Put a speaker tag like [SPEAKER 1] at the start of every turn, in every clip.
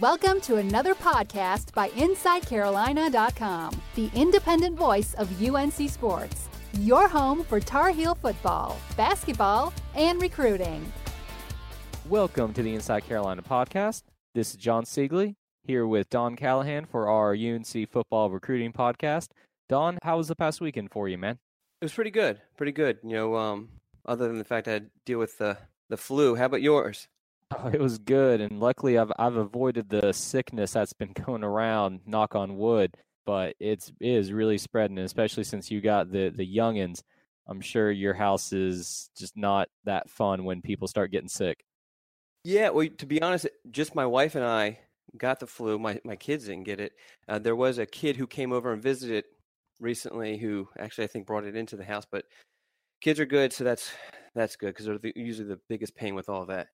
[SPEAKER 1] Welcome to another podcast by InsideCarolina.com, the independent voice of UNC Sports, your home for Tar Heel football, basketball, and recruiting.
[SPEAKER 2] Welcome to the Inside Carolina podcast. This is John Siegley here with Don Callahan for our UNC football recruiting podcast. Don, how was the past weekend for you, man?
[SPEAKER 3] It was pretty good, pretty good. You know, um, other than the fact I had to deal with the the flu. How about yours?
[SPEAKER 2] Oh, it was good, and luckily I've I've avoided the sickness that's been going around. Knock on wood, but it's it is really spreading, especially since you got the the youngins. I'm sure your house is just not that fun when people start getting sick.
[SPEAKER 3] Yeah, well, to be honest, just my wife and I got the flu. My my kids didn't get it. Uh, there was a kid who came over and visited recently who actually I think brought it into the house, but kids are good, so that's that's good because they're the, usually the biggest pain with all that.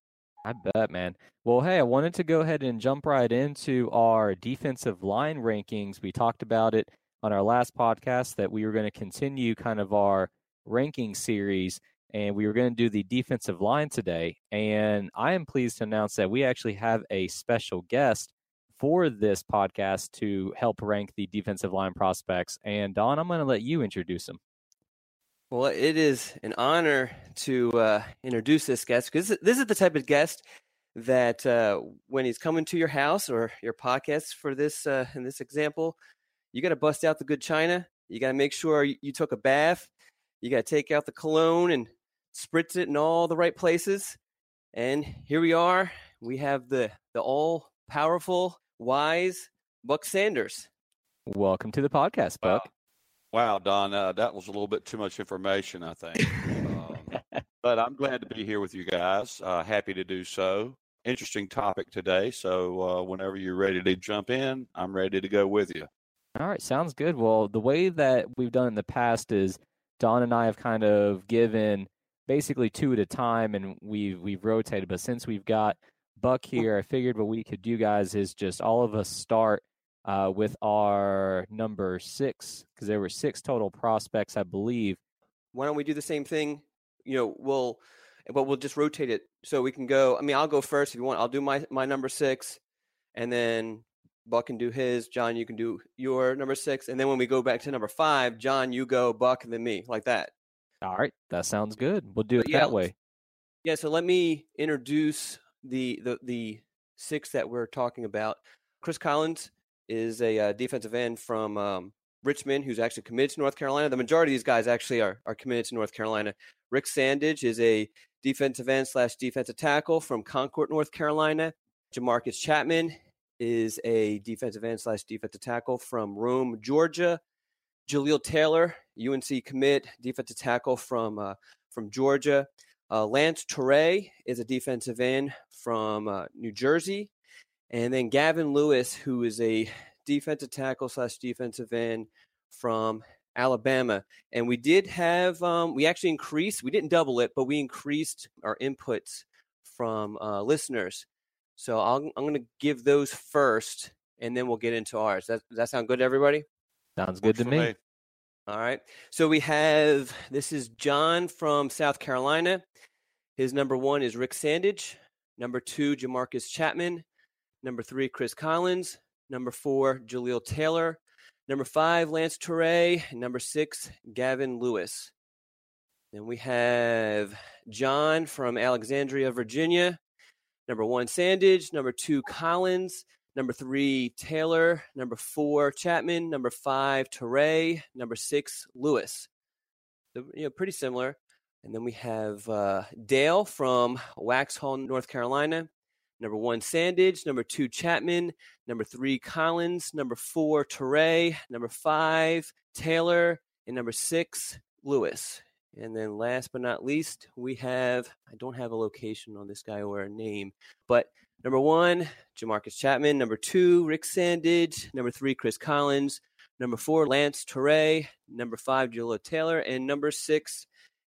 [SPEAKER 2] I bet, man. Well, hey, I wanted to go ahead and jump right into our defensive line rankings. We talked about it on our last podcast that we were going to continue kind of our ranking series and we were going to do the defensive line today. And I am pleased to announce that we actually have a special guest for this podcast to help rank the defensive line prospects. And Don, I'm going to let you introduce him.
[SPEAKER 3] Well, it is an honor to uh, introduce this guest because this is the type of guest that uh, when he's coming to your house or your podcast for this uh, in this example, you got to bust out the good china. You got to make sure you, you took a bath. You got to take out the cologne and spritz it in all the right places. And here we are. We have the the all powerful, wise Buck Sanders.
[SPEAKER 2] Welcome to the podcast, Buck.
[SPEAKER 4] Wow, wow Don, uh, that was a little bit too much information, I think. um, but I'm glad to be here with you guys. Uh, happy to do so. Interesting topic today. So uh, whenever you're ready to jump in, I'm ready to go with you.
[SPEAKER 2] All right, sounds good. Well, the way that we've done in the past is Don and I have kind of given basically two at a time, and we've we've rotated. But since we've got Buck here, I figured what we could do, guys, is just all of us start uh, with our number six because there were six total prospects, I believe.
[SPEAKER 3] Why don't we do the same thing? You know, we'll but we'll just rotate it so we can go. I mean, I'll go first if you want. I'll do my my number six, and then Buck can do his. John, you can do your number six, and then when we go back to number five, John, you go Buck, and then me, like that.
[SPEAKER 2] All right, that sounds good. We'll do it yeah, that way.
[SPEAKER 3] Yeah, so let me introduce the the the six that we're talking about. Chris Collins is a uh, defensive end from um, Richmond who's actually committed to North Carolina. The majority of these guys actually are are committed to North Carolina. Rick Sandidge is a defensive end slash defensive tackle from Concord, North Carolina. Jamarcus Chapman is a defensive end slash defensive tackle from Rome, Georgia. Jaleel Taylor, UNC commit, defensive tackle from uh, from Georgia. Uh, Lance Turay is a defensive end from uh, New Jersey, and then Gavin Lewis, who is a defensive tackle slash defensive end from Alabama. And we did have um, we actually increased. We didn't double it, but we increased our inputs from uh, listeners. So i am going to give those first, and then we'll get into ours. That, does that sound good to everybody?
[SPEAKER 2] Sounds good to me. me.
[SPEAKER 3] All right. So we have this is John from South Carolina. His number one is Rick Sandidge. Number two, Jamarcus Chapman. Number three, Chris Collins. Number four, Jaleel Taylor. Number five, Lance Turay. Number six, Gavin Lewis. Then we have John from Alexandria, Virginia. Number one, Sandidge. Number two, Collins. Number three, Taylor. Number four, Chapman. Number five, Turay. Number six, Lewis. So, you know, pretty similar. And then we have uh, Dale from Waxhaw, North Carolina. Number one, Sandidge. Number two, Chapman. Number three, Collins. Number four, Turay. Number five, Taylor. And number six, Lewis. And then last but not least, we have, I don't have a location on this guy or a name, but Number one, Jamarcus Chapman. Number two, Rick Sandidge. Number three, Chris Collins. Number four, Lance Turay. Number five, Jaleel Taylor. And number six,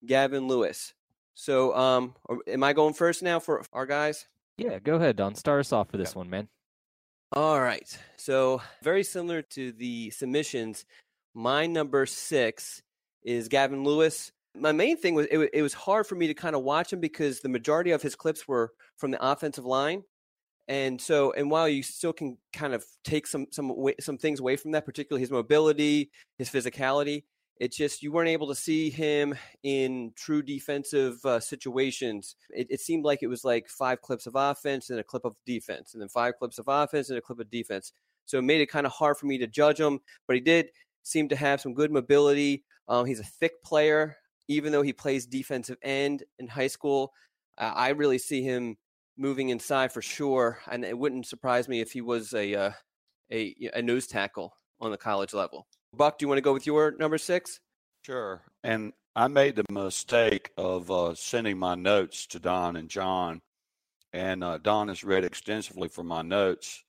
[SPEAKER 3] Gavin Lewis. So, um, am I going first now for our guys?
[SPEAKER 2] Yeah, go ahead, Don. Start us off for this one, man.
[SPEAKER 3] All right. So, very similar to the submissions, my number six is Gavin Lewis my main thing was it, it, was hard for me to kind of watch him because the majority of his clips were from the offensive line And so, and while you still can kind of take some some some things away from that, particularly his mobility, his physicality, it's just you weren't able to see him in true defensive uh, situations. It, it, seemed like it was like five clips of offense and a clip of defense, and then five clips of offense and a clip of defense. So it made it kind of hard for me to judge him. But he did seem to have some good mobility. Um, he's a thick player, even though he plays defensive end in high school. Uh, I really see him moving inside for sure, and it wouldn't surprise me if he was a uh, a, a nose tackle on the college level. Buck, do you want to go with your number six?
[SPEAKER 4] Sure. And I made the mistake of uh, sending my notes to Don and John, and uh, Don has read extensively from my notes.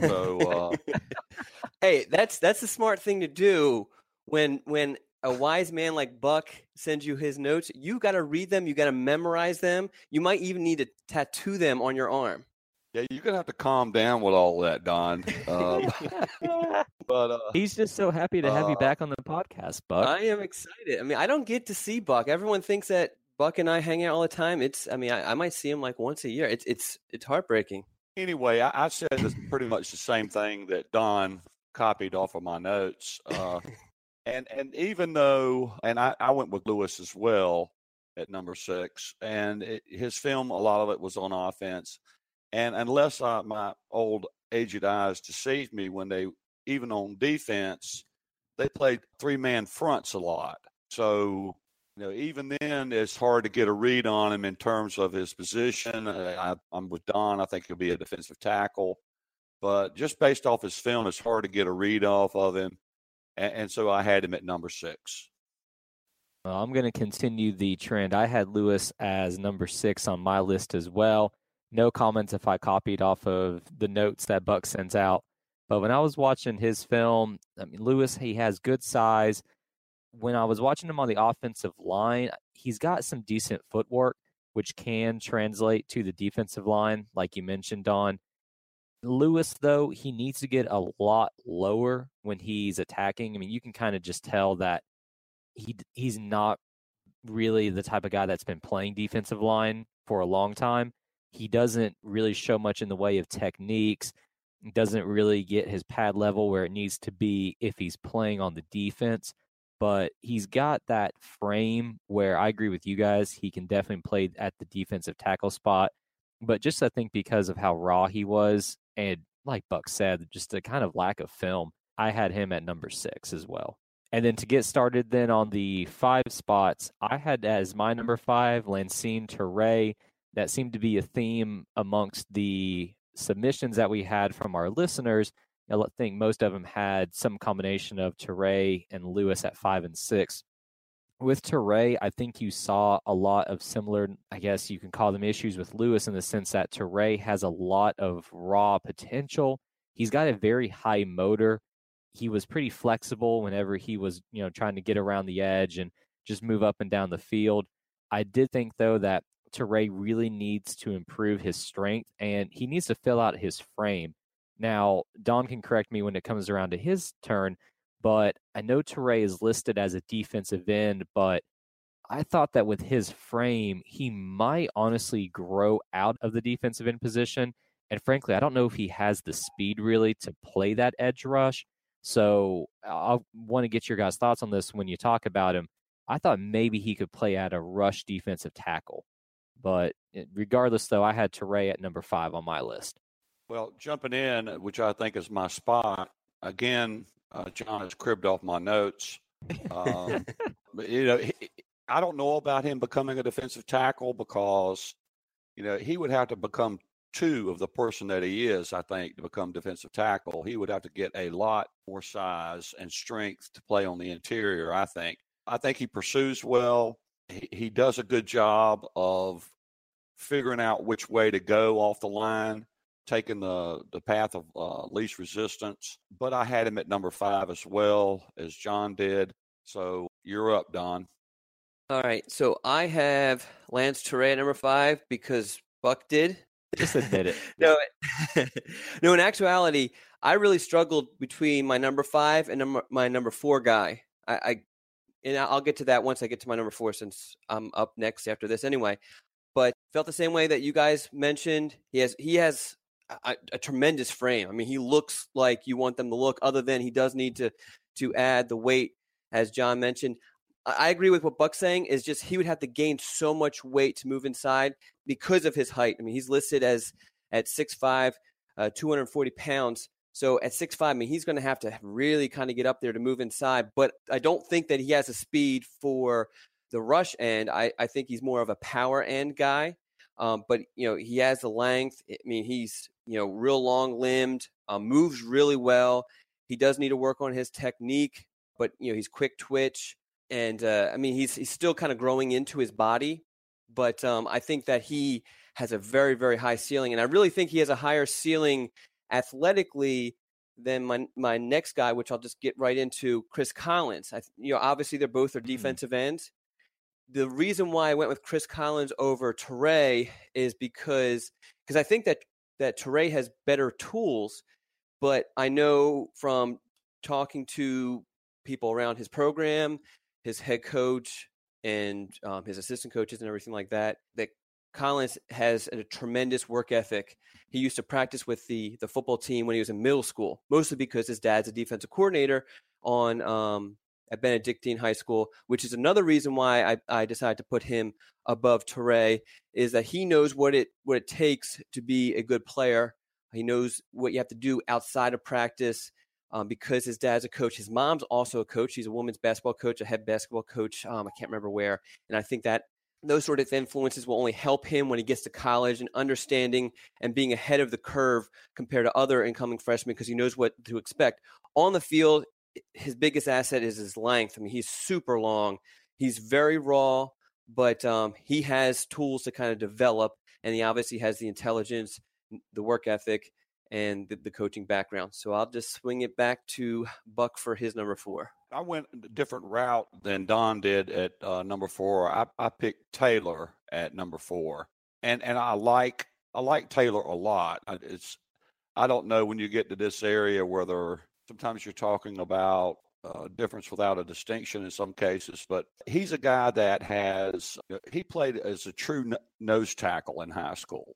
[SPEAKER 4] so, uh,
[SPEAKER 3] hey, that's that's the smart thing to do when when a wise man like Buck sends you his notes. You got to read them. You got to memorize them. You might even need to tattoo them on your arm.
[SPEAKER 4] Yeah, you're gonna have to calm down with all that, Don. Um,
[SPEAKER 2] but uh, he's just so happy to have uh, you back on the podcast, Buck.
[SPEAKER 3] I am excited. I mean, I don't get to see Buck. Everyone thinks that Buck and I hang out all the time. It's, I mean, I, I might see him like once a year. It's, it's, it's heartbreaking.
[SPEAKER 4] Anyway, I, I said this pretty much the same thing that Don copied off of my notes. Uh, and and even though, and I, I went with Lewis as well at number six, and it, his film, a lot of it was on offense and unless I, my old aged eyes deceive me, when they even on defense, they played three man fronts a lot. So you know, even then, it's hard to get a read on him in terms of his position. I, am with Don. I think he'll be a defensive tackle, but just based off his film, it's hard to get a read off of him. And, and so I had him at number six.
[SPEAKER 2] Well, I'm going to continue the trend. I had Lewis as number six on my list as well no comments if I copied off of the notes that Buck sends out. But when I was watching his film, I mean, Lewis, he has good size. When I was watching him on the offensive line, he's got some decent footwork, which can translate to the defensive line, like you mentioned, Don. Lewis, though, he needs to get a lot lower when he's attacking. I mean, you can kind of just tell that he he's not really the type of guy that's been playing defensive line for a long time he doesn't really show much in the way of techniques doesn't really get his pad level where it needs to be if he's playing on the defense but he's got that frame where I agree with you guys he can definitely play at the defensive tackle spot but just I think because of how raw he was and like Buck said just a kind of lack of film I had him at number 6 as well. And then to get started then on the five spots I had as my number 5 Lancine Turay that seemed to be a theme amongst the submissions that we had from our listeners. I think most of them had some combination of Turay and Lewis at five and six. With Turay, I think you saw a lot of similar, I guess you can call them issues with Lewis in the sense that Turay has a lot of raw potential. He's got a very high motor. He was pretty flexible whenever he was, you know, trying to get around the edge and just move up and down the field. I did think though that Turay really needs to improve his strength and he needs to fill out his frame. Now, Don can correct me when it comes around to his turn, but I know Turay is listed as a defensive end, but I thought that with his frame, he might honestly grow out of the defensive end position. And frankly, I don't know if he has the speed really to play that edge rush. So I want to get your guys' thoughts on this when you talk about him. I thought maybe he could play at a rush defensive tackle. But eh, regardless, though, I had Turay at number five on my list.
[SPEAKER 4] Well, jumping in, which I think is my spot, again, uh, John has cribbed off my notes. Um, but, you know, he, I don't know about him becoming a defensive tackle because, you know, he would have to become two of the person that he is, I think, to become defensive tackle. He would have to get a lot more size and strength to play on the interior, I think. I think he pursues well he, he does a good job of figuring out which way to go off the line, taking the, the path of uh, least resistance. But I had him at number five as well as John did. So you're up, Don.
[SPEAKER 3] All right. So I have Lance Turay at number five because Buck did.
[SPEAKER 2] Just admit it.
[SPEAKER 3] no, no. In actuality, I really struggled between my number five and number, my number four guy. I, I and I'll get to that once I get to my number four, since I'm up next after this anyway. But felt the same way that you guys mentioned. He has he has a, a, tremendous frame. I mean, he looks like you want them to look. Other than he does need to to add the weight, as John mentioned. I agree with what Buck's saying. Is just he would have to gain so much weight to move inside because of his height. I mean, he's listed as at 6'5", uh, 240 pounds. So at 6'5", I mean, he's going to have to really kind of get up there to move inside. But I don't think that he has a speed for the rush end. I, I think he's more of a power end guy. Um, but you know, he has the length. I mean, he's you know real long limbed, um, moves really well. He does need to work on his technique, but you know he's quick twitch, and uh, I mean he's he's still kind of growing into his body. But um, I think that he has a very very high ceiling, and I really think he has a higher ceiling athletically than my my next guy, which I'll just get right into, Chris Collins. I, you know, obviously they're both are mm-hmm. defensive mm-hmm. ends, the reason why I went with Chris Collins over Turay is because because I think that that Turay has better tools, but I know from talking to people around his program, his head coach, and um, his assistant coaches and everything like that, that Collins has a tremendous work ethic. He used to practice with the the football team when he was in middle school, mostly because his dad's a defensive coordinator on um, at Benedictine High School, which is another reason why I, I decided to put him above Turay, is that he knows what it what it takes to be a good player. He knows what you have to do outside of practice. Um, because his dad's a coach. His mom's also a coach. She's a women's basketball coach, a head basketball coach. Um, I can't remember where. And I think that those sort of influences will only help him when he gets to college and understanding and being ahead of the curve compared to other incoming freshmen because he knows what to expect. On the field, his biggest asset is his length. I mean, he's super long. He's very raw, but um, he has tools to kind of develop, and he obviously has the intelligence, the work ethic, and the, the coaching background. So I'll just swing it back to Buck for his number four.
[SPEAKER 4] I went a different route than Don did at uh, number four. I, I picked Taylor at number four, and and I like I like Taylor a lot. It's I don't know when you get to this area whether sometimes you're talking about uh, difference without a distinction in some cases, but he's a guy that has, uh, he played as a true nose tackle in high school.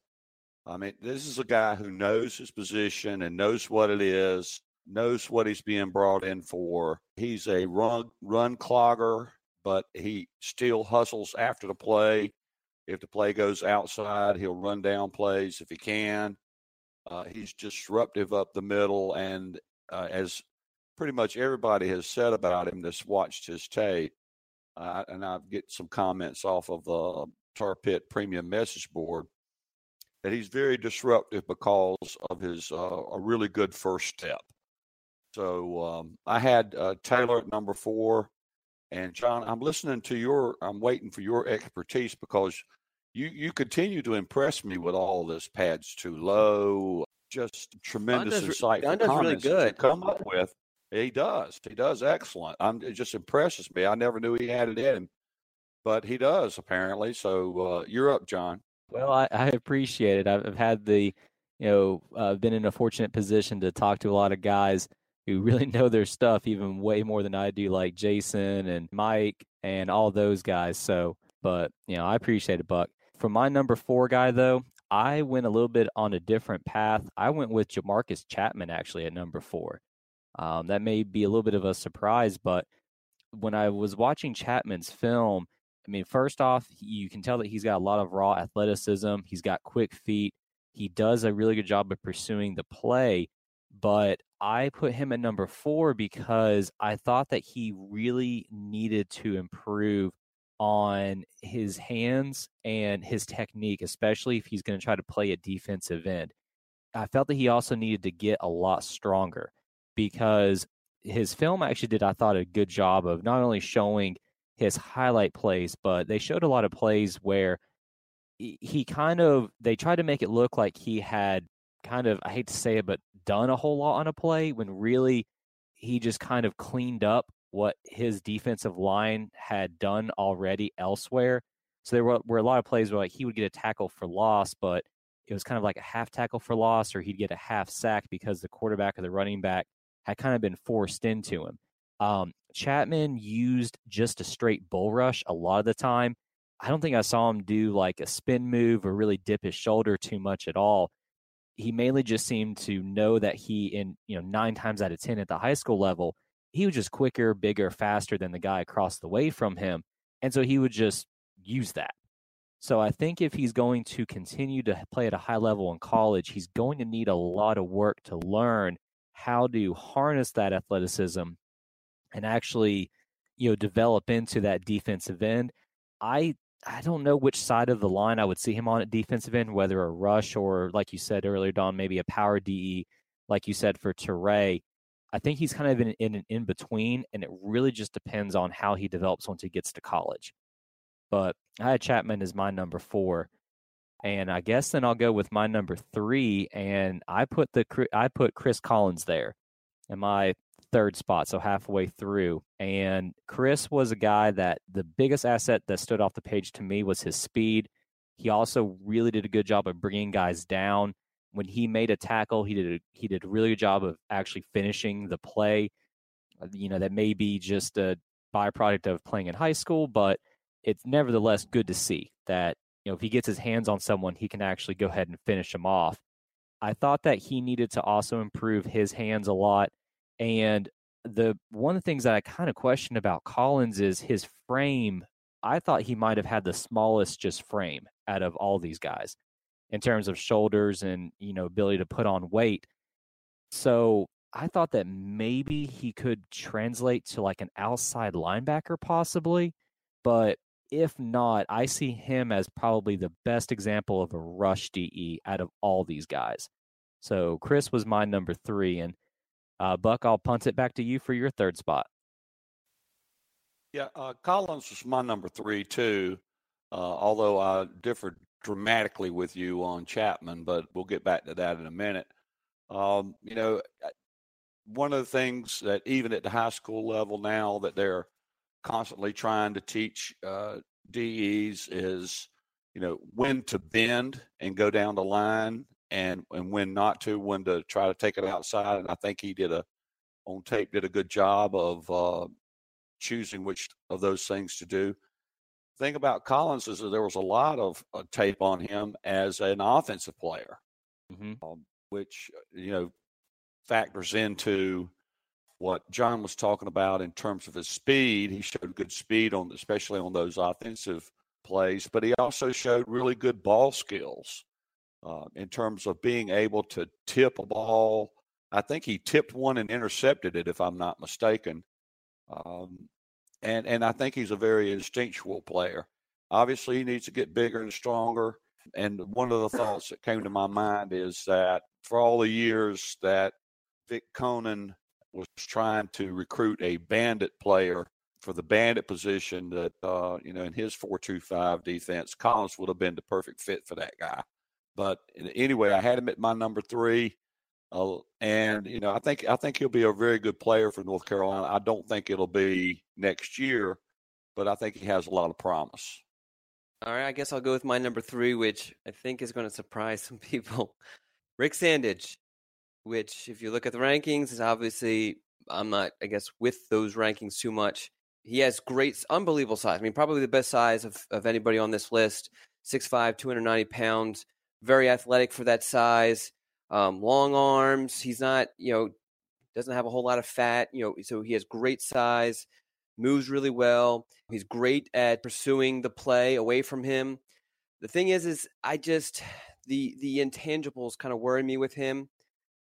[SPEAKER 4] I mean, this is a guy who knows his position and knows what it is, knows what he's being brought in for. He's a run, run clogger, but he still hustles after the play. If the play goes outside, he'll run down plays if he can. Uh, he's disruptive up the middle, and uh, as pretty much everybody has said about him that's watched his tape, uh, and I've get some comments off of the Tar Pit Premium Message Board that he's very disruptive because of his uh, a really good first step. So um, I had uh, Taylor at number four, and John, I'm listening to your. I'm waiting for your expertise because you you continue to impress me with all this pads too low, just tremendous does, insight.
[SPEAKER 3] Don does really good.
[SPEAKER 4] come up with. He does. He does excellent. I'm, it just impresses me. I never knew he had it in him, but he does apparently. So uh, you're up, John.
[SPEAKER 2] Well, I, I appreciate it. I've, I've, had the, you know, uh, been in a fortunate position to talk to a lot of guys who really know their stuff, even way more than I do, like Jason and Mike and all those guys. So, but you know, I appreciate it, Buck. For my number four guy, though, I went a little bit on a different path. I went with Jamarcus Chapman actually at number four. Um, that may be a little bit of a surprise, but when I was watching Chapman's film, I mean, first off, you can tell that he's got a lot of raw athleticism. He's got quick feet. He does a really good job of pursuing the play. But I put him at number four because I thought that he really needed to improve on his hands and his technique, especially if he's going to try to play a defensive end. I felt that he also needed to get a lot stronger because his film actually did, I thought, a good job of not only showing his highlight plays, but they showed a lot of plays where he kind of, they tried to make it look like he had kind of, I hate to say it, but done a whole lot on a play when really he just kind of cleaned up what his defensive line had done already elsewhere. So there were, were a lot of plays where like he would get a tackle for loss, but it was kind of like a half tackle for loss, or he'd get a half sack because the quarterback or the running back had kind of been forced into him. Um, Chapman used just a straight bull rush a lot of the time. I don't think I saw him do like a spin move or really dip his shoulder too much at all. he mainly just seemed to know that he in you know nine times out of ten at the high school level he was just quicker bigger faster than the guy across the way from him and so he would just use that so i think if he's going to continue to play at a high level in college he's going to need a lot of work to learn how to harness that athleticism and actually you know develop into that defensive end i I don't know which side of the line I would see him on at defensive end, whether a rush or, like you said earlier, Don, maybe a power DE, like you said for Turay. I think he's kind of in, in an in between, and it really just depends on how he develops once he gets to college. But I had Chapman as my number four, and I guess then I'll go with my number three, and I put the I put Chris Collins there, and my third spot, so halfway through. And Chris was a guy that the biggest asset that stood off the page to me was his speed. He also really did a good job of bringing guys down. When he made a tackle, he did a, he did a really good job of actually finishing the play. Uh, you know that may be just a byproduct of playing in high school, but it's nevertheless good to see that you know if he gets his hands on someone, he can actually go ahead and finish him off. I thought that he needed to also improve his hands a lot. And the one of the things that I kind of question about Collins is his frame. I thought he might have had the smallest just frame out of all these guys in terms of shoulders and you know ability to put on weight. So I thought that maybe he could translate to like an outside linebacker possibly, but if not, I see him as probably the best example of a rush DE out of all these guys. So Chris was my number three, and uh, Buck, I'll punt it back to you for your third spot.
[SPEAKER 4] Yeah, uh, Collins was my number three too. Uh, although I differed dramatically with you on Chapman, but we'll get back to that in a minute. Um, you know, one of the things that even at the high school level now that they're constantly trying to teach uh, DEs is, you know, when to bend and go down the line and and when not to, when to try to take it outside. And I think he did a on tape did a good job of uh, choosing which of those things to do. The thing about Collins is that there was a lot of uh, tape on him as an offensive player, mm-hmm. um, which uh, you know factors into what John was talking about in terms of his speed. He showed good speed on, especially on those offensive plays, but he also showed really good ball skills uh, in terms of being able to tip a ball. I think he tipped one and intercepted it, if I'm not mistaken. Um, and and I think he's a very instinctual player. Obviously, he needs to get bigger and stronger. And one of the thoughts that came to my mind is that for all the years that Vic Koenning was trying to recruit a bandit player for the bandit position, that uh, you know in his four-two-five defense, Collins would have been the perfect fit for that guy. But anyway, I had him at my number three. Uh, and you know, I think I think he'll be a very good player for North Carolina. I don't think it'll be next year, but I think he has a lot of promise.
[SPEAKER 3] All right, I guess I'll go with my number three, which I think is going to surprise some people. Rick Sandidge, which, if you look at the rankings, is obviously I'm not, I guess, with those rankings too much. He has great, unbelievable size. I mean, probably the best size of, of anybody on this list. 6'5", 290 pounds very athletic for that size, um, long arms. He's not, you know, doesn't have a whole lot of fat, you know, so he has great size, moves really well. He's great at pursuing the play away from him. The thing is, is I just the the intangibles kind of worry me with him.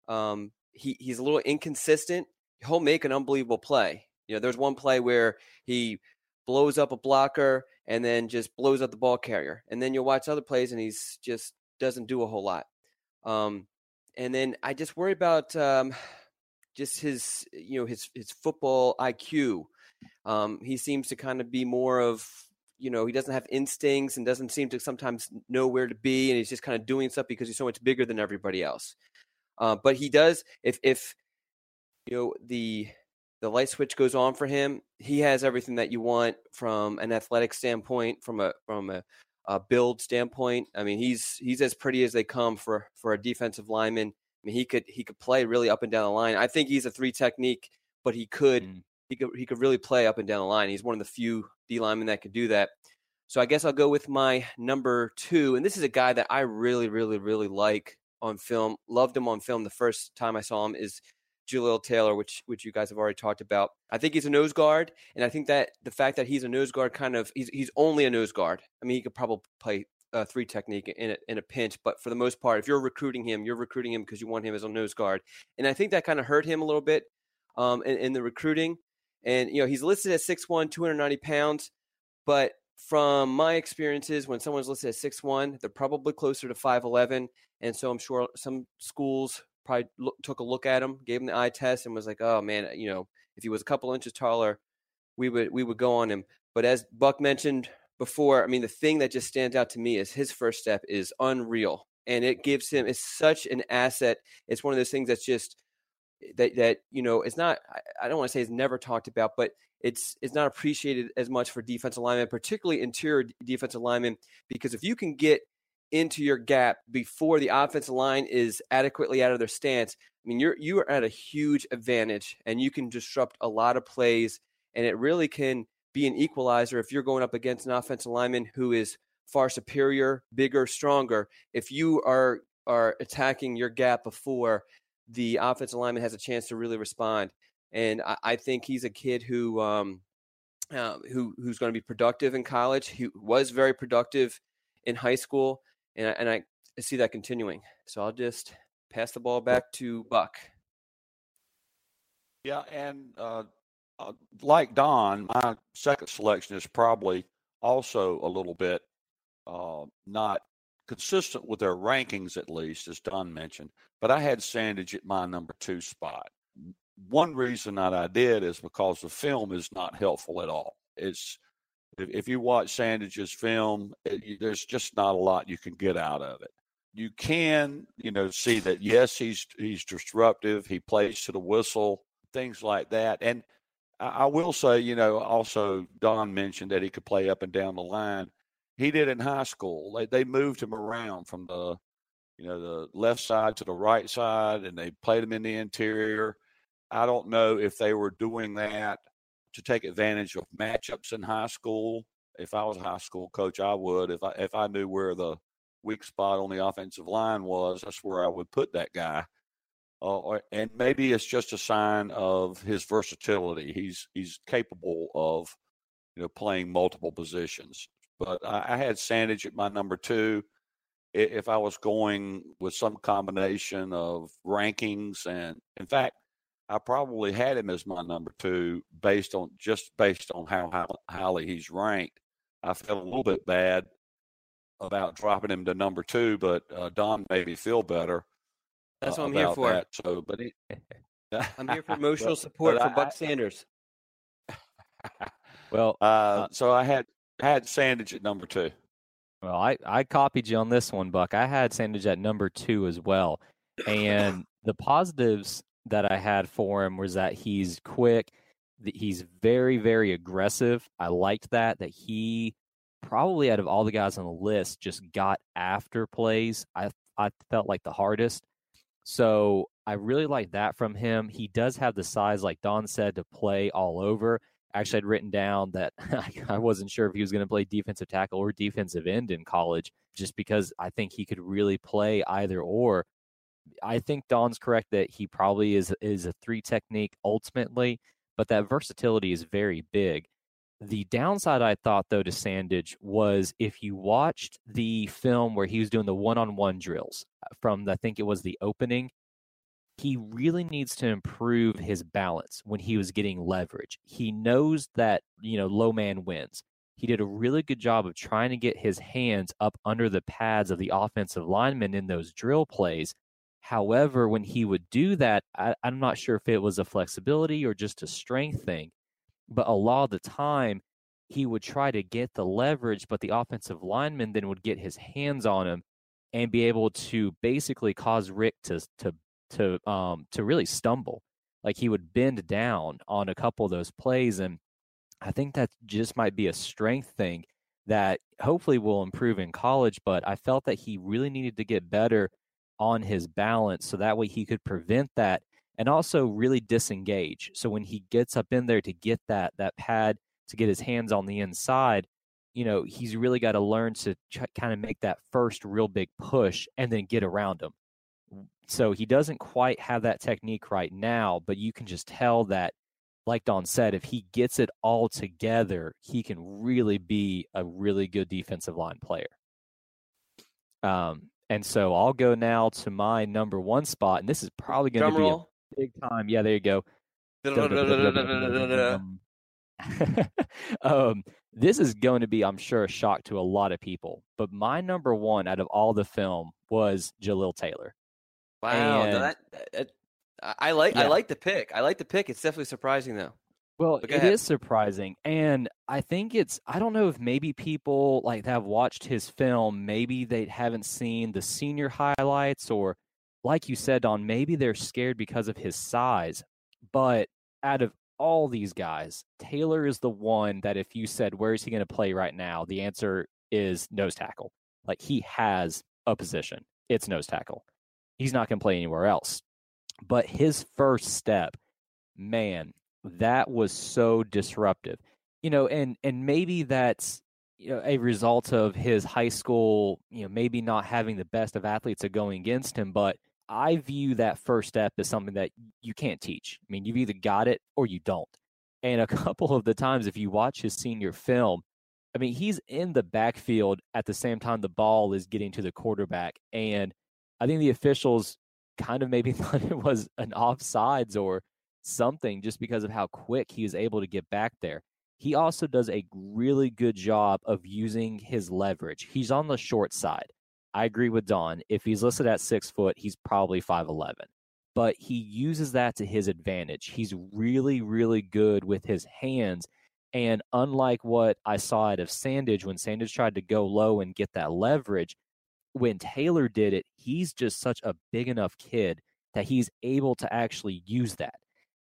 [SPEAKER 3] Um, he he's a little inconsistent. He'll make an unbelievable play. You know, there's one play where he blows up a blocker and then just blows up the ball carrier, and then you'll watch other plays and he's just doesn't do a whole lot. Um, and then I just worry about um, just his, you know, his his football IQ. Um, he seems to kind of be more of, you know, he doesn't have instincts and doesn't seem to sometimes know where to be, and he's just kind of doing stuff because he's so much bigger than everybody else. Uh, but he does, if if you know the the light switch goes on for him, he has everything that you want from an athletic standpoint, from a from a uh, build standpoint. I mean, he's he's as pretty as they come for for a defensive lineman. I mean, he could he could play really up and down the line. I think he's a three technique, but he could mm. he could he could really play up and down the line. He's one of the few D linemen that could do that. So I guess I'll go with my number two, and this is a guy that I really really really like on film. Loved him on film the first time I saw him is Jaleel Taylor, which which you guys have already talked about. I think he's a nose guard, and I think that the fact that he's a nose guard kind of he's he's only a nose guard. I mean, he could probably play uh, three technique in a, in a pinch, but for the most part, if you're recruiting him, you're recruiting him because you want him as a nose guard, and I think that kind of hurt him a little bit um, in, in the recruiting. And you know, he's listed at 6'1", 290 pounds, but from my experiences, when someone's listed at six one, they're probably closer to five eleven, and so I'm sure some schools probably look, took a look at him, gave him the eye test, and was like, "Oh man, uh, you know, if he was a couple inches taller, we would we would go on him." But as Buck mentioned before, I mean, the thing that just stands out to me is his first step is unreal, and it gives him it's such an asset. It's one of those things that's just eh, that that you know it's not. I, I don't want to say it's never talked about, but it's it's not appreciated as much for defensive linemen, particularly interior defensive linemen, because if you can get into your gap before the offensive line is adequately out of their stance, I mean you're you are at a huge advantage and you can disrupt a lot of plays and it really can be an equalizer if you're going up against an offensive lineman who is far superior, bigger, stronger. If you are are attacking your gap before the offensive lineman has a chance to really respond and I, I think he's a kid who um, uh, who who's going to be productive in college. He was very productive in high school, and I, and I see that continuing. So I'll just pass the ball back to Buck.
[SPEAKER 4] Yeah, and uh, uh, like Don, my second selection is probably also a little bit uh, not consistent with their rankings, at least, as Don mentioned. But I had Sandidge at my number two spot one reason that I did is because the film is not helpful at all. It's if, if you watch Sandidge's film, eh, it, there's just not a lot you can get out of it. You can, you know, see that yes, he's he's disruptive. He plays to the whistle, things like that. And I, I will say, you know, also Don mentioned that he could play up and down the line. He did in high school. They they moved him around from the, you know, the left side to the right side, and they played him in the interior I don't know if they were doing that to take advantage of matchups in high school. If I was a high school coach, I would. If I if I knew where the weak spot on the offensive line was, that's where I would put that guy. Uh, and maybe it's just a sign of his versatility. He's he's capable of you know playing multiple positions. But I, I had Sandage at my number two. If I was going with some combination of rankings, and in fact, I probably had him as my number two based on just based on how highly he's ranked. I felt a little bit bad about dropping him to number two, but uh, Don made me feel better.
[SPEAKER 3] That's uh, what I'm here for.
[SPEAKER 4] That. So, but he,
[SPEAKER 3] I'm here for emotional but, support but for I, Buck Sanders.
[SPEAKER 2] well,
[SPEAKER 4] uh, uh, so I had had Sandidge at number two.
[SPEAKER 2] Well, I I copied you on this one, Buck. I had Sandidge at number two as well, and the positives that I had for him was that he's quick, he's very very aggressive. I liked that that he probably out of all the guys on the list just got after plays. I I felt like the hardest. So I really like that from him. He does have the size, like Don said, to play all over. Actually, I'd written down that I wasn't sure if he was going to play defensive tackle or defensive end in college, just because I think he could really play either or. I think Don's correct that he probably is is a three technique ultimately, but that versatility is very big. The downside I thought though to Sandidge was if you watched the film where he was doing the one-on-one drills uh, from the, I think it was the opening, he really needs to improve his balance when he was getting leverage. He knows that, you know, low man wins. He did a really good job of trying to get his hands up under the pads of the offensive linemen in those drill plays However, when he would do that, I, am not sure if it was a flexibility or just a strength thing, but a lot of the time he would try to get the leverage, but the offensive lineman then would get his hands on him and be able to basically cause Rick to to to um to really stumble. Like he would bend down on a couple of those plays, and I think that just might be a strength thing that hopefully will improve in college. But I felt that he really needed to get better on his balance so that way he could prevent that and also really disengage. So when he gets up in there to get that that pad to get his hands on the inside, you know, he's really got to learn to kind of make that first real big push and then get around him. So he doesn't quite have that technique right now, but you can just tell that, like Don said, if he gets it all together, he can really be a really good defensive line player. Um, and so I'll go now to my number one spot, and this is probably going to be a big time. Yeah, there you go. um, this is going to be, I'm sure, a shock to a lot of people. But my number one out of all the film was Jalil Taylor.
[SPEAKER 3] Wow, and, that, that, I like yeah. I like the pick. I like the pick. It's definitely surprising though.
[SPEAKER 2] Well, it ahead. is surprising, and I think it's I don't know if maybe people like have watched his film, maybe they haven't seen the senior highlights, or like you said, Don, maybe they're scared because of his size. But out of all these guys, Taylor is the one that if you said where is he going to play right now, the answer is nose tackle. Like he has a position. It's nose tackle. He's not going to play anywhere else. But his first step, man, that was so disruptive. You know, and and maybe that's you know a result of his high school, you know, maybe not having the best of athletes going against him, but I view that first step as something that you can't teach. I mean, you've either got it or you don't. And a couple of the times, if you watch his senior film, I mean, he's in the backfield at the same time the ball is getting to the quarterback. And I think the officials kind of maybe thought it was an offsides or something just because of how quick he is able to get back there. He also does a really good job of using his leverage. He's on the short side. I agree with Don. If he's listed at six foot, he's probably 5'11. But he uses that to his advantage. He's really, really good with his hands. And unlike what I saw out of Sandidge, when Sandidge tried to go low and get that leverage, when Taylor did it, he's just such a big enough kid that he's able to actually use that.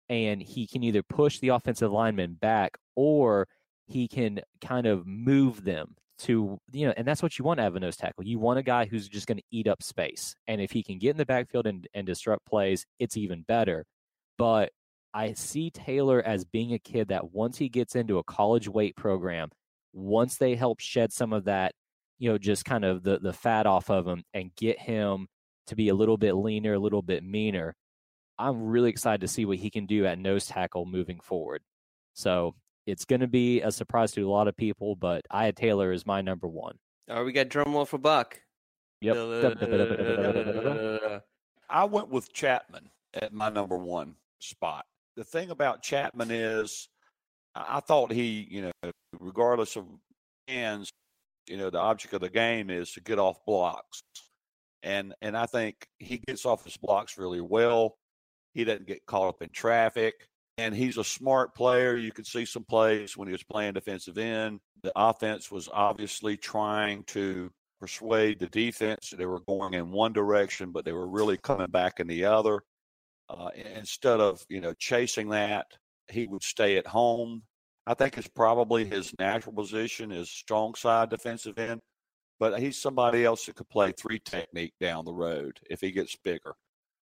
[SPEAKER 2] And he can either push the offensive lineman back or he can kind of move them to you know, and that's what you want out a nose tackle. You want a guy who's just going to eat up space, and if he can get in the backfield and, and disrupt plays, it's even better. But I see Taylor as being a kid that once he gets into a college weight program, once they help shed some of that, you know, just kind of the the fat off of him and get him to be a little bit leaner, a little bit meaner. I'm really excited to see what he can do at nose tackle moving forward. So it's going to be a surprise to a lot of people, but I had Taylor is my number one.
[SPEAKER 3] All right, we got drum roll for Buck.
[SPEAKER 2] Yep.
[SPEAKER 4] I went with Chapman at my number one spot. The thing about Chapman is, I thought he, you know, regardless of hands, you know, the object of the game is to get off blocks, and and I think he gets off his blocks really well. He doesn't get caught up in traffic and he's a smart player. You could see some plays when he was playing defensive end. The offense was obviously trying to persuade the defense that they were going in one direction, but they were really coming back in the other. Uh, instead of you know chasing that, he would stay at home. I think it's probably his natural position is strong side defensive end, but he's somebody else that could play three technique down the road if he gets bigger.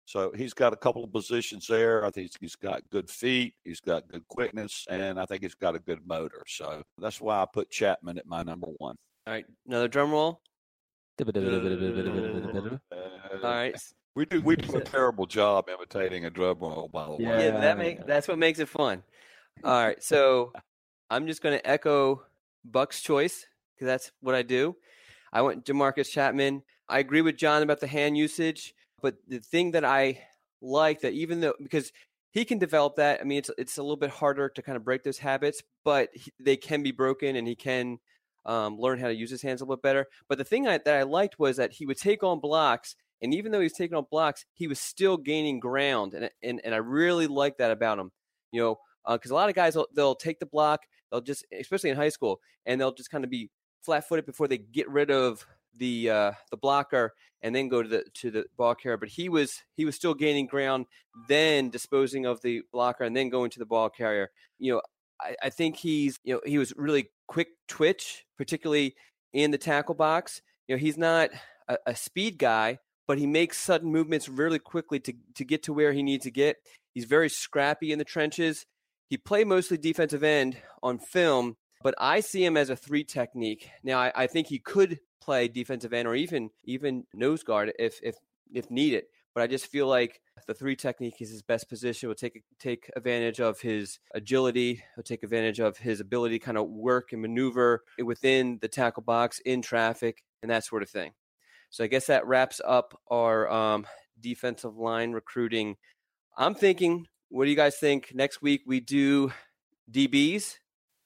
[SPEAKER 4] So he's got a couple of positions there. I think he's got good feet, he's got good quickness, and I think he's got a good motor. So that's why I put Chapman at my number one.
[SPEAKER 3] All right, another drum roll. All uh, right.
[SPEAKER 4] We do we do a terrible job imitating a drum roll, by the way.
[SPEAKER 3] Yeah, that make that's what makes it fun. All right, so I'm just going to echo Buck's choice because that's what I do. I went Jamarcus Chapman. I agree with John about the hand usage. But the thing that I like that even though because he can develop that. I mean, it's it's a little bit harder to kind of break those habits, but he, they can be broken, and he can um, learn how to use his hands a little bit better. But the thing I, that I liked was that he would take on blocks, and even though he was taking on blocks, he was still gaining ground, and and and I really like that about him. You know, because uh, a lot of guys they'll, they'll take the block, they'll just especially in high school, and they'll just kind of be flat footed before they get rid of the uh, the blocker and then go to the to the ball carrier. But he was he was still gaining ground, then disposing of the blocker, and then going to the ball carrier. You know, I, I think he's you know he was really quick twitch, particularly in the tackle box. You know, he's not a, a speed guy, but he makes sudden movements really quickly to to get to where he needs to get. He's very scrappy in the trenches. He played mostly defensive end on film, but I see him as a three technique. Now, I, I think he could play defensive end or even even nose guard if if if needed. but I just feel like the three technique is his best position. Will take take advantage of his agility. Will take advantage of his ability to kind of work and maneuver within the tackle box in traffic and that sort of thing. So I guess that wraps up our um, defensive line recruiting. I'm thinking, what do you guys think? Next week we do DBs.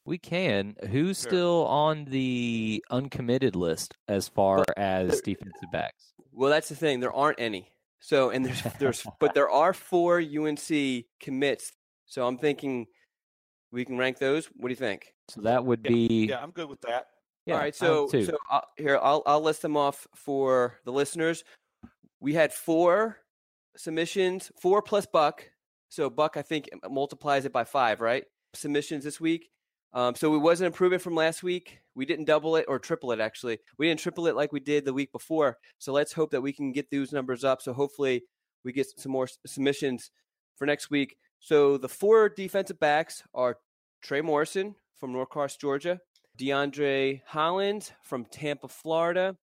[SPEAKER 2] We can. Who's
[SPEAKER 3] Sure.
[SPEAKER 2] still on the uncommitted list as far
[SPEAKER 3] But
[SPEAKER 2] as
[SPEAKER 3] there-
[SPEAKER 2] defensive backs?
[SPEAKER 3] Well, that's the thing. There aren't any. So, and there's there's but there are four UNC commits. So I'm thinking we can rank those. What do you think?
[SPEAKER 2] So that would
[SPEAKER 4] Yeah,
[SPEAKER 2] be
[SPEAKER 4] Yeah, I'm good with that.
[SPEAKER 2] yeah,
[SPEAKER 3] All right.
[SPEAKER 2] I am
[SPEAKER 3] So
[SPEAKER 2] too.
[SPEAKER 3] so uh, here I'll I'll list them off for the listeners. We had four submissions, four plus Buck. So Buck I think multiplies it by five, right? Submissions this week. Um, so it was an improvement from last week. We didn't double it or triple it actually. We didn't triple it like we did the week before. So let's hope that we can get those numbers up. So hopefully we get some more submissions for next week. So the four defensive backs are Trey Morrison from Norcross, Georgia, DeAndre Holland from Tampa, Florida,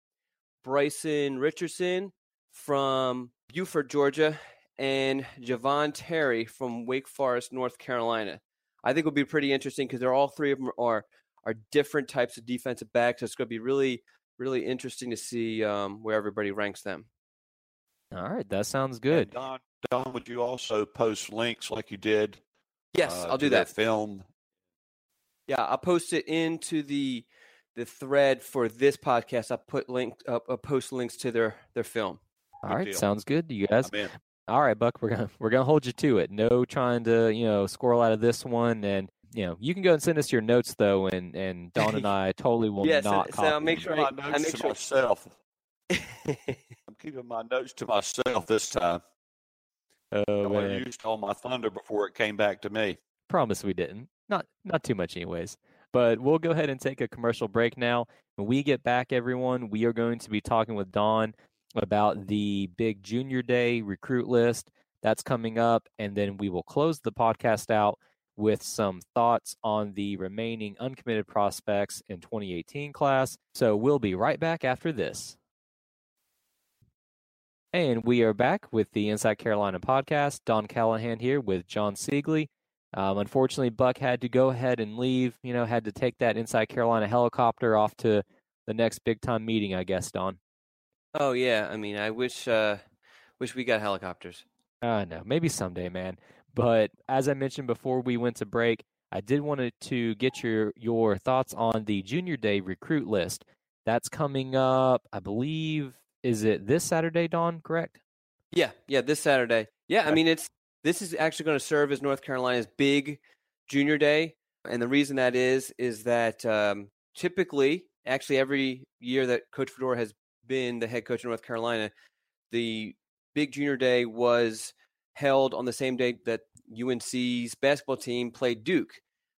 [SPEAKER 3] Bryson Richardson from Buford, Georgia, and Javon Terry from Wake Forest, North Carolina. I think it will be pretty interesting because they're all three of them are are different types of defensive backs. So it's going to be really really interesting to see um, where everybody ranks them.
[SPEAKER 2] All right, that sounds
[SPEAKER 4] And
[SPEAKER 2] good.
[SPEAKER 4] Don, Don, would you also post links like you did?
[SPEAKER 3] Yes,
[SPEAKER 4] uh,
[SPEAKER 3] I'll do
[SPEAKER 4] their
[SPEAKER 3] that.
[SPEAKER 4] Film.
[SPEAKER 3] Yeah, I'll post it into the the thread for this podcast. I'll put link up, I'll post links to their their film.
[SPEAKER 2] All
[SPEAKER 4] Good
[SPEAKER 2] right,
[SPEAKER 4] deal.
[SPEAKER 2] sounds good. You guys.
[SPEAKER 4] I'm in.
[SPEAKER 2] All right, Buck, we're gonna we're gonna hold you to it. No trying to you know squirrel out of this one, and you know you can go and send us your notes though, and and Don and I totally will
[SPEAKER 3] Yes,
[SPEAKER 2] not
[SPEAKER 3] and so I'll make sure
[SPEAKER 4] my
[SPEAKER 3] I- I make
[SPEAKER 4] to
[SPEAKER 3] sure-
[SPEAKER 4] myself. I'm keeping my notes to myself this time.
[SPEAKER 2] Oh
[SPEAKER 4] I
[SPEAKER 2] man,
[SPEAKER 4] used all my thunder before it came back to me.
[SPEAKER 2] promise we didn't. Not not too much, anyways. But we'll go ahead and take a commercial break now. When we get back, everyone, we are going to be talking with Don about the big Junior Day recruit list that's coming up, and then we will close the podcast out with some thoughts on the remaining uncommitted prospects in 2018 class. So we'll be right back after this. And we are back with the Inside Carolina podcast. Don Callahan here with Jon Siegley. Um, unfortunately, Buck had to go ahead and leave. You know, had to take that Inside Carolina helicopter off to the next big time meeting, I guess. Don.
[SPEAKER 3] Oh yeah, I mean, I wish uh, wish we got helicopters.
[SPEAKER 2] I know, maybe someday, man. But as I mentioned before we went to break, I did want to get your your thoughts on the Junior Day recruit list. That's coming up, I believe. Is it this Saturday, Don? Correct?
[SPEAKER 3] Yeah, yeah, this Saturday. Yeah, I mean, it's this is actually going to serve as North Carolina's big Junior Day, and the reason that is is that um, typically, actually, every year that Coach Fedora has been the head coach of North Carolina, the big Junior Day was held on the same day that UNC's basketball team played Duke.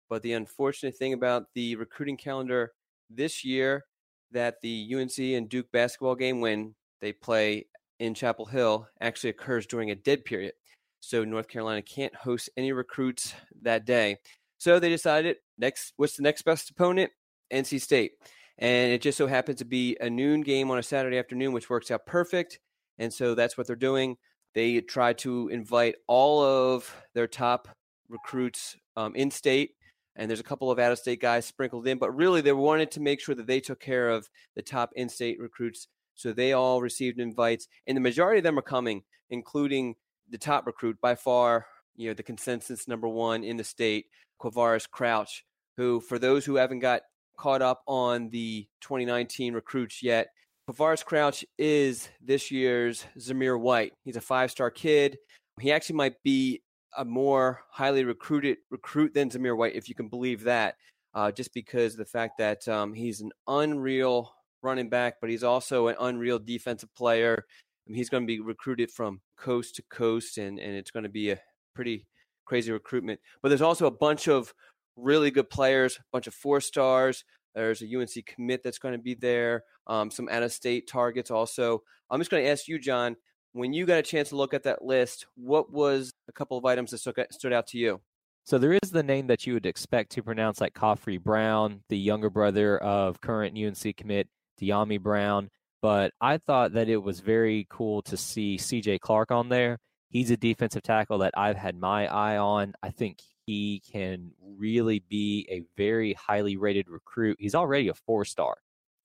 [SPEAKER 3] But the unfortunate thing about the recruiting calendar this year that the UNC and Duke basketball game when they play in Chapel Hill actually occurs during a dead period. So North Carolina can't host any recruits that day. So they decided next what's the next best opponent? NC State. And it just so happens to be a noon game on a Saturday afternoon, which works out perfect. And so that's what they're doing. They try to invite all of their top recruits um, in state and there's a couple of out of state guys sprinkled in, but really they wanted to make sure that they took care of the top in state recruits. So they all received invites, and the majority of them are coming, including the top recruit by far, you know, the consensus number one in the state, Quavaris Crouch, who, for those who haven't got caught up on the 2019 recruits yet, Quavaris Crouch is this year's Zamir White. He's a five star kid. He actually might be a more highly recruited recruit than Zamir White, if you can believe that, uh, just because of the fact that um, he's an unreal running back, but he's also an unreal defensive player. He's going to be recruited from coast to coast, and, and it's going to be a pretty crazy recruitment. But there's also a bunch of really good players, a bunch of four stars. There's a UNC commit that's going to be there, um, some out of state targets also. I'm just going to ask you, Jon, when you got a chance to look at that list, what was a couple of items that stood out- to you?
[SPEAKER 2] So there is the name that you would expect to pronounce like Khafre Brown, the younger brother of current UNC commit Dyami Brown. but I thought that it was very cool to see CJ Clark on there. He's a defensive tackle that I've had my eye on. I think he can really be a very highly rated recruit. He's already a four star,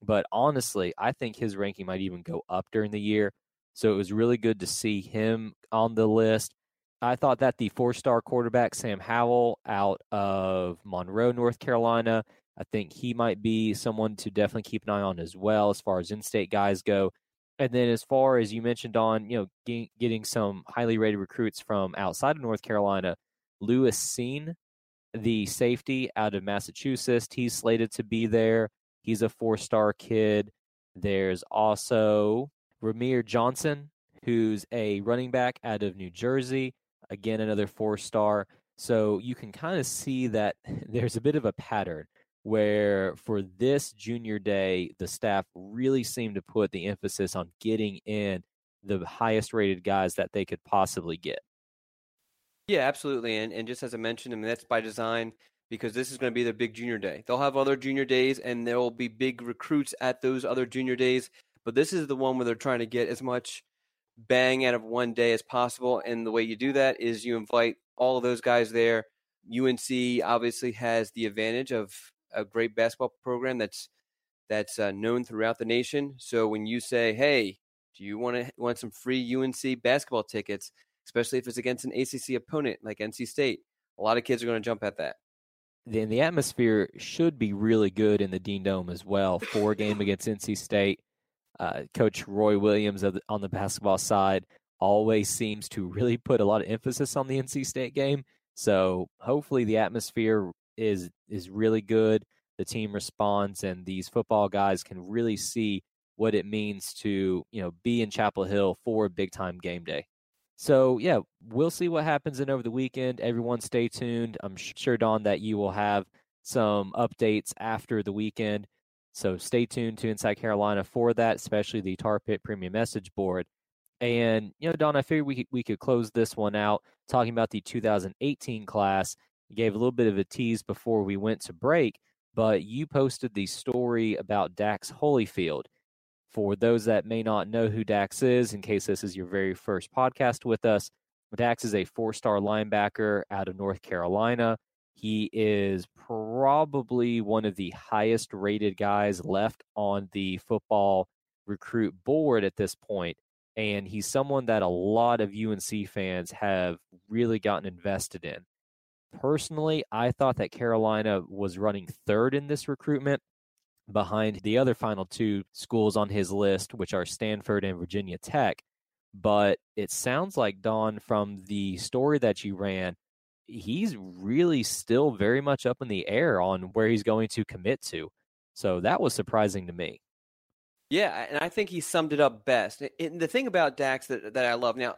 [SPEAKER 2] but honestly, I think his ranking might even go up during the year. So it was really good to see him on the list. I thought that the four star quarterback, Sam Howell, out of Monroe, North Carolina, I think he might be someone to definitely keep an eye on as well as far as in state guys go. And then as far as you mentioned on, you know, getting some highly rated recruits from outside of North Carolina, Lewis Cine, the safety out of Massachusetts, he's slated to be there. He's a four star kid. There's also Ramir Johnson, who's a running back out of New Jersey. Again, another four star. So you can kind of see that there's a bit of a pattern where for this junior day, the staff really seemed to put the emphasis on getting in the highest rated guys that they could possibly get.
[SPEAKER 3] Yeah, absolutely. And and just as I mentioned, I mean that's by design because this is going to be their big junior day. They'll have other junior days and there will be big recruits at those other junior days, but this is the one where they're trying to get as much bang out of one day as possible. And the way you do that is you invite all of those guys there. UNC obviously has the advantage of a great basketball program that's that's uh, known throughout the nation. So when you say, "Hey, do you want to want some free UNC basketball tickets?" Especially if it's against an ACC opponent like NC State, a lot of kids are going to jump at that.
[SPEAKER 2] Then the atmosphere should be really good in the Dean Dome as well. Four game against NC State. Uh, Coach Roy Williams the, on the basketball side always seems to really put a lot of emphasis on the NC State game. So hopefully the atmosphere is is really good. The team responds, and these football guys can really see what it means to you know be in Chapel Hill for a big time game day. So yeah, we'll see what happens in over the weekend. Everyone, stay tuned. I'm sure Don that you will have some updates after the weekend. So stay tuned to Inside Carolina for that, especially the Tar Pit Premium Message Board. And you know, Don, I figured we could, we could close this one out talking about the 2018 class you gave a little bit of a tease before we went to break, but you posted the story about Dax Hollifield. For those that may not know who Dax is, in case this is your very first podcast with us, Dax is a four star linebacker out of North Carolina. He is probably one of the highest rated guys left on the football recruit board at this point, And he's someone that a lot of UNC fans have really gotten invested in. Personally, I thought that Carolina was running third in this recruitment behind the other final two schools on his list, which are Stanford and Virginia Tech. But it sounds like, Don, from the story that you ran, he's really still very much up in the air on where he's going to commit to. So that was surprising to me.
[SPEAKER 3] Yeah, and I think he summed it up best. And the thing about Dax that, that I love now,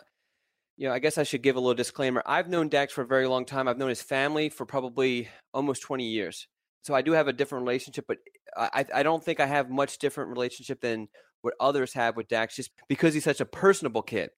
[SPEAKER 3] you know, I guess I should give a little disclaimer. I've known Dax for a very long time. I've known his family for probably almost 20 years. So I do have a different relationship, but uh, I, I don't think I have much different relationship than what others have with Dax just because he's such a personable kid.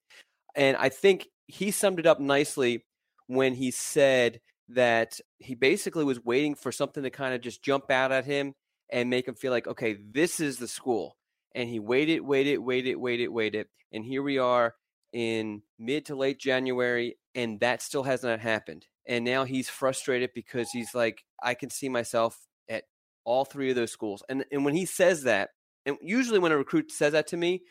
[SPEAKER 3] And I think he summed it up nicely when he said that he basically was waiting for something to kind of just jump out at him and make him feel like, okay, this is the school. And he waited, waited, waited, waited, waited. And here we are in mid to late January, and that still has not happened. And now he's frustrated because he's like, I can see myself at all three of those schools. And and when he says that, and usually when a recruit says that to me,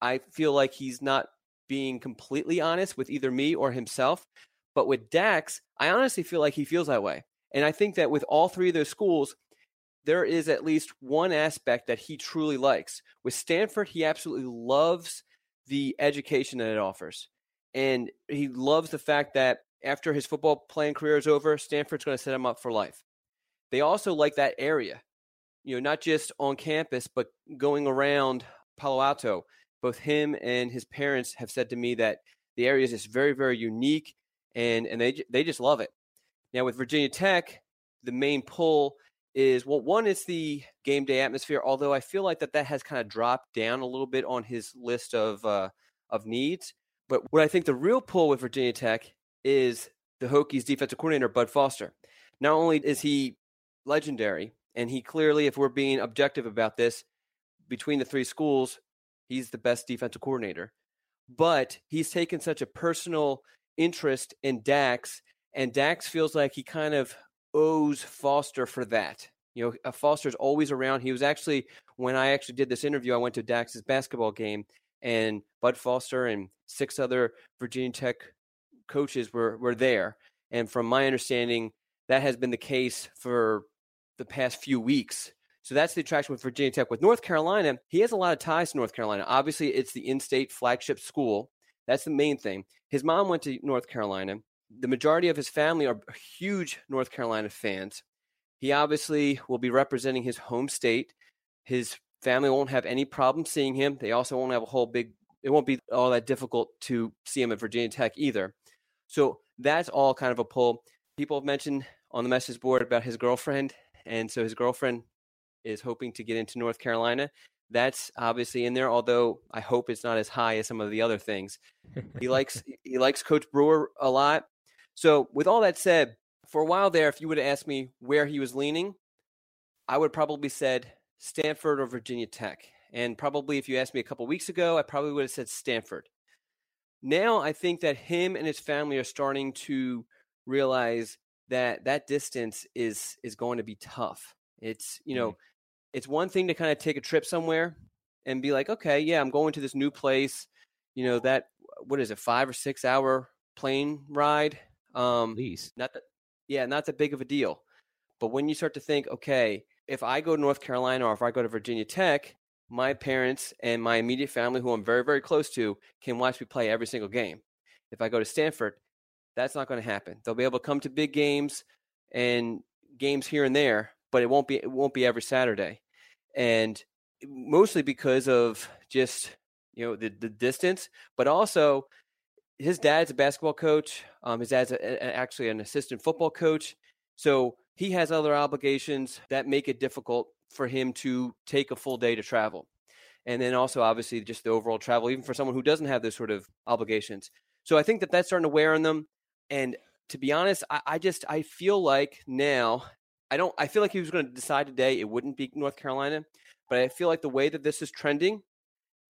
[SPEAKER 3] I feel like he's not being completely honest with either me or himself. But with Dax, I honestly feel like he feels that way. And I think that with all three of those schools, there is at least one aspect that he truly likes. With Stanford, he absolutely loves the education that it offers. And he loves the fact that after his football playing career is over, Stanford's going to set him up for life. They also like that area, you know, not just on campus, but going around Palo Alto. Both him and his parents have said to me that the area is just very, very unique, and and they they just love it. Now with Virginia Tech, the main pull is well, one is the game day atmosphere. Although I feel like that that has kind of dropped down a little bit on his list of uh, of needs. But what I think the real pull with Virginia Tech is the Hokies defensive coordinator Bud Foster. Not only is he legendary, and he clearly, if we're being objective about this, between the three schools, he's the best defensive coordinator. But he's taken such a personal interest in Dax, and Dax feels like he kind of owes Foster for that. You know, uh, Foster's always around. He was actually when I actually did this interview, I went to Dax's basketball game, and Bud Foster and six other Virginia Tech coaches were were there. And from my understanding, that has been the case for the past few weeks. So that's the attraction with Virginia Tech. With North Carolina, he has a lot of ties to North Carolina. Obviously, it's the in-state flagship school. That's the main thing. His mom went to North Carolina. The majority of his family are huge North Carolina fans. He obviously will be representing his home state. His family won't have any problem seeing him. They also won't have a whole big, it won't be all that difficult to see him at Virginia Tech either. So that's all kind of a pull. People have mentioned on the message board about his girlfriend. And so his girlfriend is hoping to get into North Carolina. That's obviously in there, although I hope it's not as high as some of the other things. he likes he likes Coach Brewer a lot. So with all that said, for a while there, if you would have asked me where he was leaning, I would probably said Stanford or Virginia Tech. And probably if you asked me a couple weeks ago, I probably would have said Stanford. Now I think that him and his family are starting to realize that that distance is is going to be tough. It's you know, mm-hmm. it's one thing to kind of take a trip somewhere and be like, okay, yeah, I'm going to this new place. You know that what is it, five or six hour plane ride?
[SPEAKER 2] Um, At least
[SPEAKER 3] not that yeah, not that big of a deal. But when you start to think, okay, if I go to North Carolina or if I go to Virginia Tech, my parents and my immediate family, who I'm very, very close to, can watch me play every single game. If I go to Stanford, that's not going to happen. They'll be able to come to big games and games here and there, but it won't be it won't be every Saturday. And mostly because of just you know the, the distance, but also his dad's a basketball coach. Um, his dad's a, a, actually an assistant football coach. So he has other obligations that make it difficult for him to take a full day to travel. And then also, obviously, just the overall travel, even for someone who doesn't have those sort of obligations. So I think that that's starting to wear on them. And to be honest, I, I just I feel like now I don't I feel like he was going to decide today it wouldn't be North Carolina, but I feel like the way that this is trending,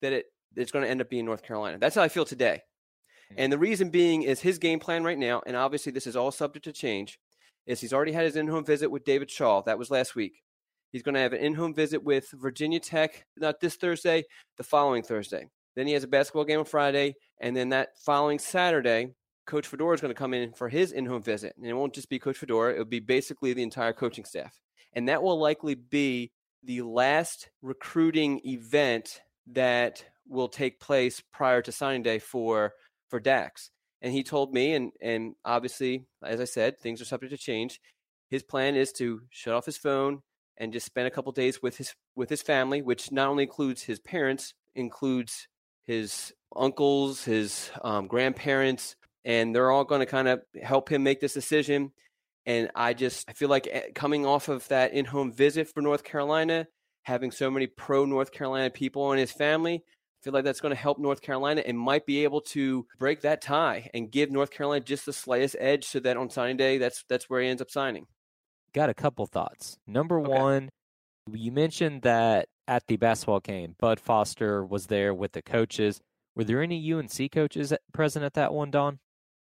[SPEAKER 3] that it it's going to end up being North Carolina. That's how I feel today. Mm. And the reason being is his game plan right now, and obviously this is all subject to change, is he's already had his in-home visit with David Shaw. That was last week. He's going to have an in-home visit with Virginia Tech, not this Thursday, the following Thursday. Then he has a basketball game on Friday, and then that following Saturday, Coach Fedora is going to come in for his in-home visit, and it won't just be Coach Fedora; it'll be basically the entire coaching staff, and that will likely be the last recruiting event that will take place prior to signing day for for Dax. And he told me, and and obviously, as I said, things are subject to change. His plan is to shut off his phone and just spend a couple days with his with his family, which not only includes his parents, includes his uncles, his um, grandparents, and they're all going to kind of help him make this decision. And I just I feel like eh, coming off of that in-home visit for North Carolina, having so many pro North Carolina people in his family, I feel like that's going to help North Carolina and might be able to break that tie and give North Carolina just the slightest edge so that on signing day, that's that's where he ends up signing.
[SPEAKER 2] Got a couple thoughts. Number okay. one, you mentioned that at the basketball game, Bud Foster was there with the coaches. Were there any UNC coaches present at that one, Don?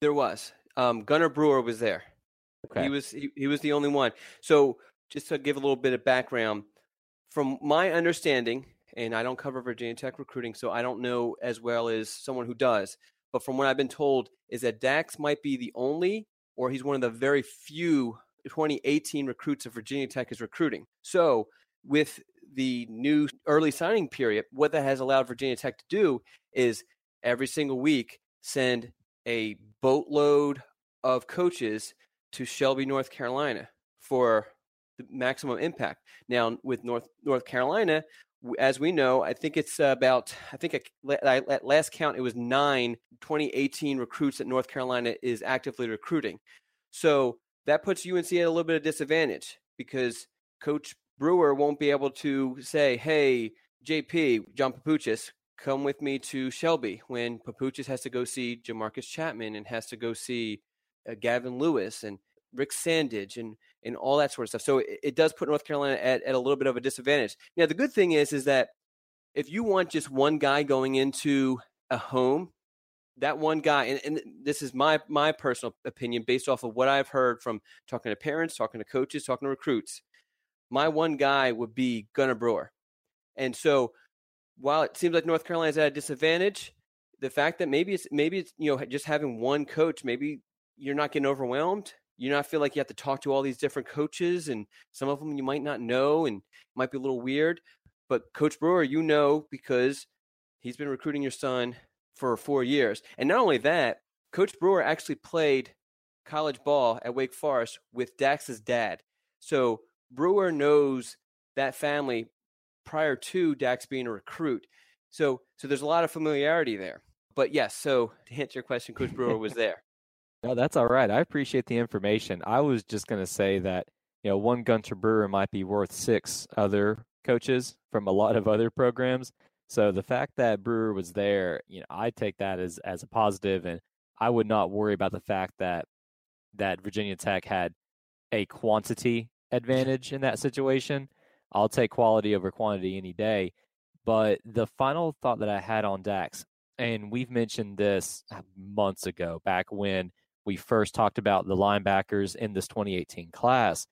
[SPEAKER 3] There was. Um, Gunter Brewer was there. Okay. He was he, he was the only one. So just to give a little bit of background, from my understanding, and I don't cover Virginia Tech recruiting, so I don't know as well as someone who does. But from what I've been told, is that Dax might be the only, or he's one of the very few 2018 recruits of Virginia Tech is recruiting. So with the new early signing period, what that has allowed Virginia Tech to do is every single week send a boatload of coaches to Shelby, North Carolina for the maximum impact. Now, with North North Carolina, as we know, I think it's about, I think at last count, it was nine 2018 recruits that North Carolina is actively recruiting. So that puts UNC at a little bit of disadvantage because Coach Brewer won't be able to say, hey, JP, John Papuchis, come with me to Shelby when Papuchis has to go see Jamarcus Chapman and has to go see uh, Gavin Lewis and Rick Sandidge and and all that sort of stuff. So it, it does put North Carolina at, at a little bit of a disadvantage. Now the good thing is is that if you want just one guy going into a home, that one guy, and, and this is my my personal opinion based off of what I've heard from talking to parents, talking to coaches, talking to recruits. My one guy would be Gunter Brewer, and so while it seems like North Carolina's at a disadvantage, the fact that maybe it's maybe it's you know just having one coach, maybe you're not getting overwhelmed. You not feel like you have to talk to all these different coaches, and some of them you might not know, and might be a little weird. But Coach Brewer, you know because he's been recruiting your son for four years, and not only that, Coach Brewer actually played college ball at Wake Forest with Dax's dad. So Brewer knows that family prior to Dax being a recruit. So so there's a lot of familiarity there. But yes, so to answer your question, Coach Brewer was there.
[SPEAKER 2] No, that's all right. I appreciate the information. I was just going to say that you know one Gunter Brewer might be worth six other coaches from a lot of other programs. So the fact that Brewer was there, you know, I take that as as a positive, and I would not worry about the fact that that Virginia Tech had a quantity advantage in that situation. I'll take quality over quantity any day. But the final thought that I had on Dax, and we've mentioned this uh, months ago, back when we first talked about the linebackers in this 2018 class.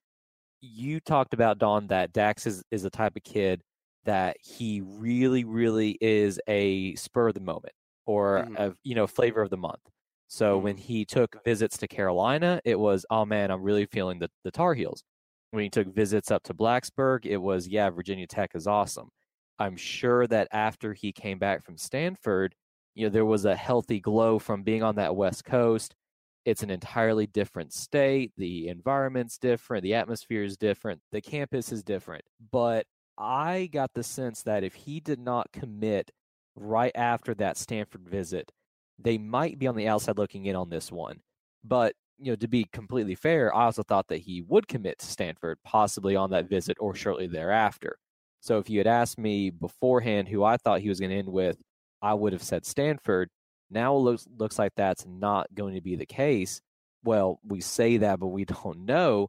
[SPEAKER 2] You talked about Don that Dax is, is the type of kid that he really, really is a spur of the moment or mm-hmm. a you know flavor of the month. So mm-hmm. when he took visits to Carolina, it was oh man, I'm really feeling the the Tar Heels. When he took visits up to Blacksburg, it was yeah, Virginia Tech is awesome. I'm sure that after he came back from Stanford, you know, there was a healthy glow from being on that West Coast. It's an entirely different state. The environment's different. The atmosphere is different. The campus is different. But I got the sense that if he did not commit right after that Stanford visit, they might be on the outside looking in on this one. But, you know, to be completely fair, I also thought that he would commit to Stanford, possibly on that visit or shortly thereafter. So if you had asked me beforehand who I thought he was going to end with, I would have said Stanford. Now it looks looks like that's not going to be the case. Well, we say that, but we don't know.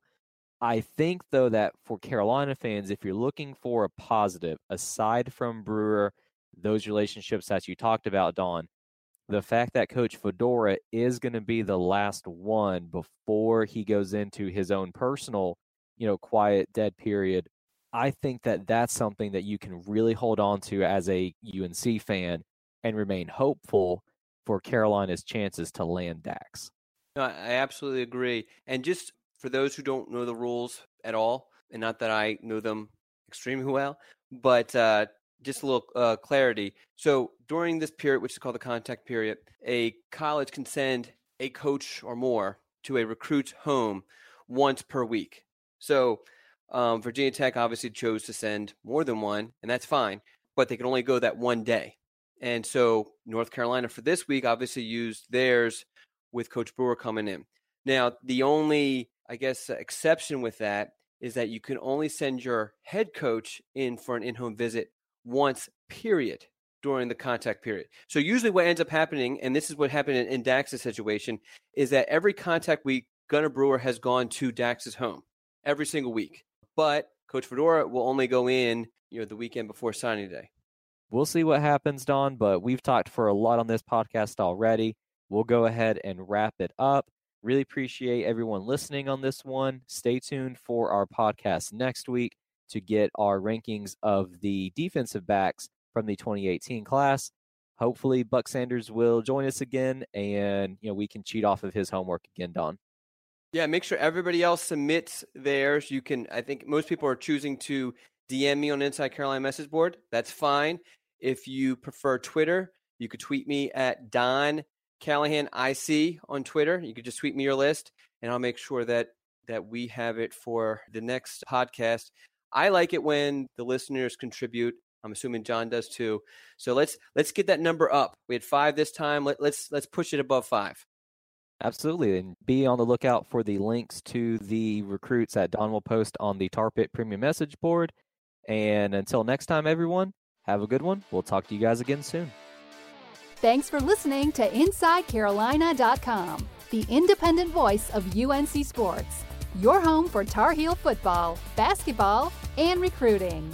[SPEAKER 2] I think though that for Carolina fans, if you're looking for a positive, aside from Brewer, those relationships that you talked about, Don, the fact that Coach Fedora is going to be the last one before he goes into his own personal, you know, quiet dead period I think that that's something that you can really hold on to as a UNC fan and remain hopeful for Carolina's chances to land Dax.
[SPEAKER 3] No, I absolutely agree. And just for those who don't know the rules at all, and not that I know them extremely well, but uh, just a little uh, clarity. So during this period, which is called the contact period, a college can send a coach or more to a recruit's home once per week. So um, Virginia Tech obviously chose to send more than one, and that's fine, but they can only go that one day. And so North Carolina for this week obviously used theirs with Coach Brewer coming in. Now, the only, I guess, uh, exception with that is that you can only send your head coach in for an in home visit once, period, during the contact period. So usually what ends up happening, and this is what happened in, in Dax's situation, is that every contact week, Gunter Brewer has gone to Dax's home every single week but Coach Fedora will only go in, you know, the weekend before signing day.
[SPEAKER 2] We'll see what happens, Don, but we've talked for a lot on this podcast already. We'll go ahead and wrap it up. Really appreciate everyone listening on this one. Stay tuned for our podcast next week to get our rankings of the defensive backs from the 2018 class. Hopefully, Buck Sanders will join us again, and you know we can cheat off of his homework again, Don.
[SPEAKER 3] Yeah, make sure everybody else submits theirs. You can, I think most people are choosing to DM me on Inside Carolina message board. That's fine. If you prefer Twitter, you could tweet me at Don Callahan IC on Twitter. You could just tweet me your list, and I'll make sure that that we have it for the next podcast. I like it when the listeners contribute. I'm assuming Jon does too. So let's let's get that number up. We had five this time. Let, let's let's push it above five.
[SPEAKER 2] Absolutely. And be on the lookout for the links to the recruits that Don will post on the Tar Pit Premium Message Board. And until next time, everyone, have a good one. We'll talk to you guys again soon.
[SPEAKER 1] Thanks for listening to InsideCarolina.com, the independent voice of UNC Sports, your home for Tar Heel football, basketball, and recruiting.